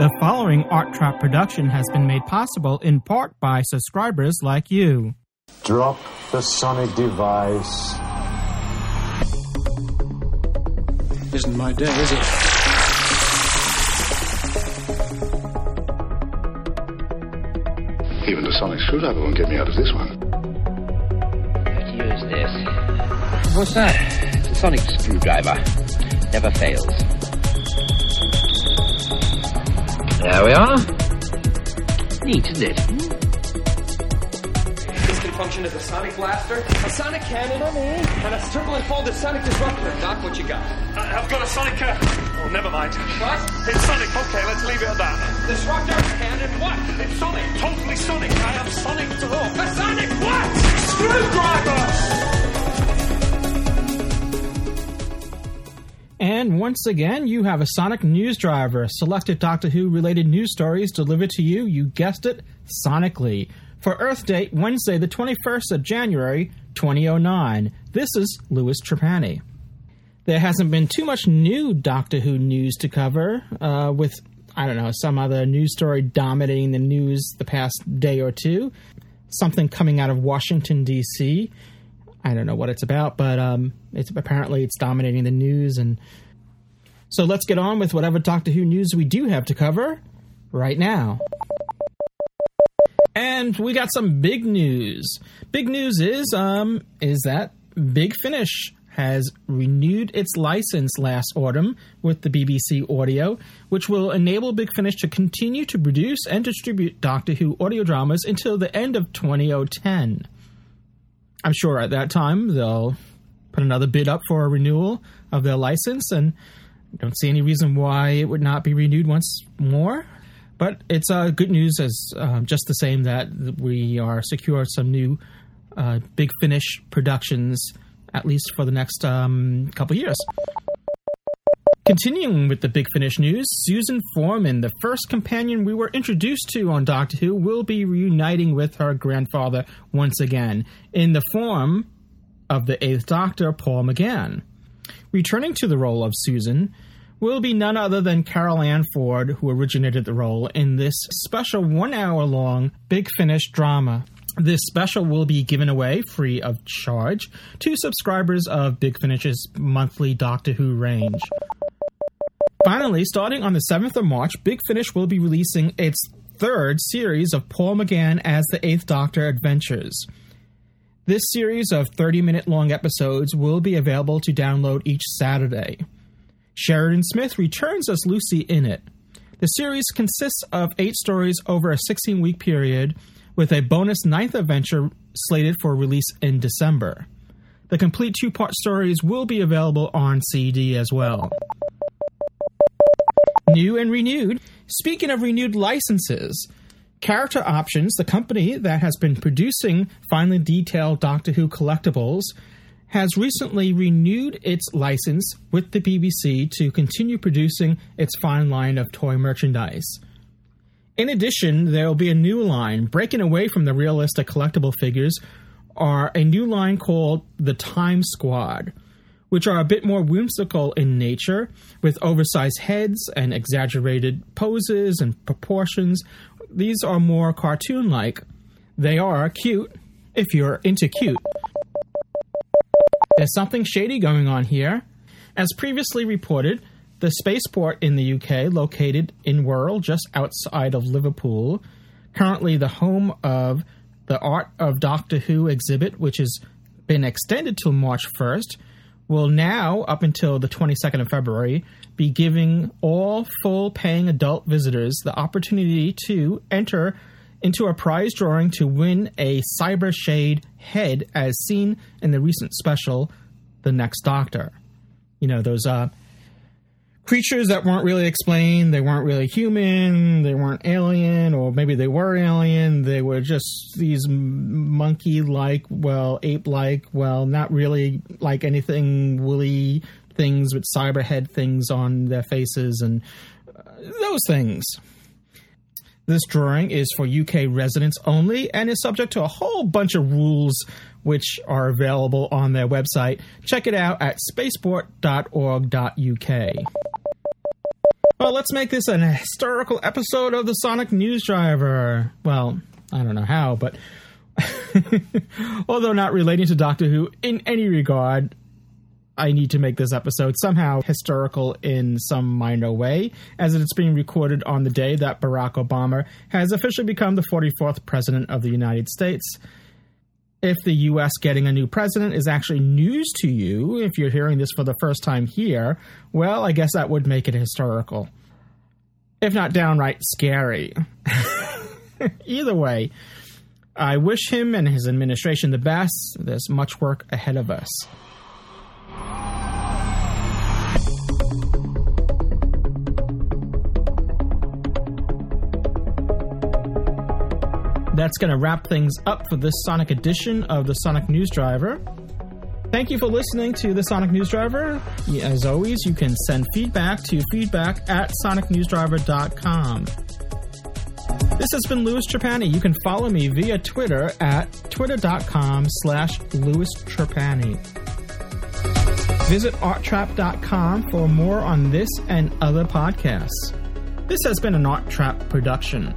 The following Art Trap production has been made possible in part by subscribers like you. Drop the sonic device. Isn't my day, is it? Even the sonic screwdriver won't get me out of this one. Let's use this. What's that? It's a sonic screwdriver. Never fails. There we are. Neat, isn't it? This can function as a sonic blaster, a sonic cannon, and a triple unfolded sonic disruptor. Doc, what you got? I've got a Sonic. Uh, oh, never mind. What? It's Sonic. Okay, let's leave it at that. Disruptor, cannon, And once again, you have a Sonic News Driver, selected Doctor Who related news stories delivered to you, you guessed it, sonically. For Earth Date, Wednesday, the 21st of January, 2009. This is Louis Trapani. There hasn't been too much new Doctor Who news to cover, uh, with, I don't know, some other news story dominating the news the past day or two. Something coming out of Washington, D.C. I don't know what it's about, but um, it's apparently it's dominating the news. And so let's get on with whatever Doctor Who news we do have to cover right now. And we got some big news. Big news is um is that Big Finish has renewed its license last autumn with the BBC Audio, which will enable Big Finish to continue to produce and distribute Doctor Who audio dramas until the end of 2010. I'm sure at that time they'll put another bid up for a renewal of their license, and don't see any reason why it would not be renewed once more. But it's uh, good news as um, just the same that we are secure some new uh, Big Finish productions, at least for the next um, couple years. Continuing with the Big Finish news, Susan Foreman, the first companion we were introduced to on Doctor Who, will be reuniting with her grandfather once again in the form of the Eighth Doctor, Paul McGann. Returning to the role of Susan will be none other than Carol Ann Ford, who originated the role in this special one hour long Big Finish drama. This special will be given away free of charge to subscribers of Big Finish's monthly Doctor Who range. Finally, starting on the 7th of March, Big Finish will be releasing its third series of Paul McGann as the Eighth Doctor adventures. This series of 30 minute long episodes will be available to download each Saturday. Sheridan Smith returns as Lucy in it. The series consists of eight stories over a 16 week period, with a bonus ninth adventure slated for release in December. The complete two part stories will be available on CD as well. New and renewed. Speaking of renewed licenses, Character Options, the company that has been producing finely detailed Doctor Who collectibles, has recently renewed its license with the BBC to continue producing its fine line of toy merchandise. In addition, there will be a new line breaking away from the realistic collectible figures are a new line called the Time Squad, which are a bit more whimsical in nature, with oversized heads and exaggerated poses and proportions. These are more cartoon like. They are cute if you're into cute. There's something shady going on here. As previously reported, the spaceport in the UK, located in Wirral, just outside of Liverpool, currently the home of the Art of Doctor Who exhibit, which has been extended till March 1st, will now, up until the 22nd of February, be giving all full paying adult visitors the opportunity to enter into a prize drawing to win a Cyber Shade head as seen in the recent special, The Next Doctor. You know, those uh, creatures that weren't really explained, they weren't really human, they weren't alien, or maybe they were alien, they were just these monkey like, well, ape like, well, not really like anything woolly things with cyber head things on their faces and uh, those things. This drawing is for UK residents only and is subject to a whole bunch of rules which are available on their website. Check it out at spaceport.org.uk. Well, let's make this an historical episode of the Sonic News Driver. Well, I don't know how, but although not relating to Doctor Who in any regard, I need to make this episode somehow historical in some minor way, as it's being recorded on the day that Barack Obama has officially become the 44th President of the United States. If the US getting a new president is actually news to you, if you're hearing this for the first time here, well, I guess that would make it historical. If not downright scary. Either way, I wish him and his administration the best. There's much work ahead of us. That's going to wrap things up for this Sonic edition of the Sonic News Driver. Thank you for listening to the Sonic News Driver. As always, you can send feedback to feedback at sonicnewsdriver.com. This has been Louis Trapani. You can follow me via Twitter at twitter.com slash Louis Trapani. Visit arttrap.com for more on this and other podcasts. This has been an Art Trap production.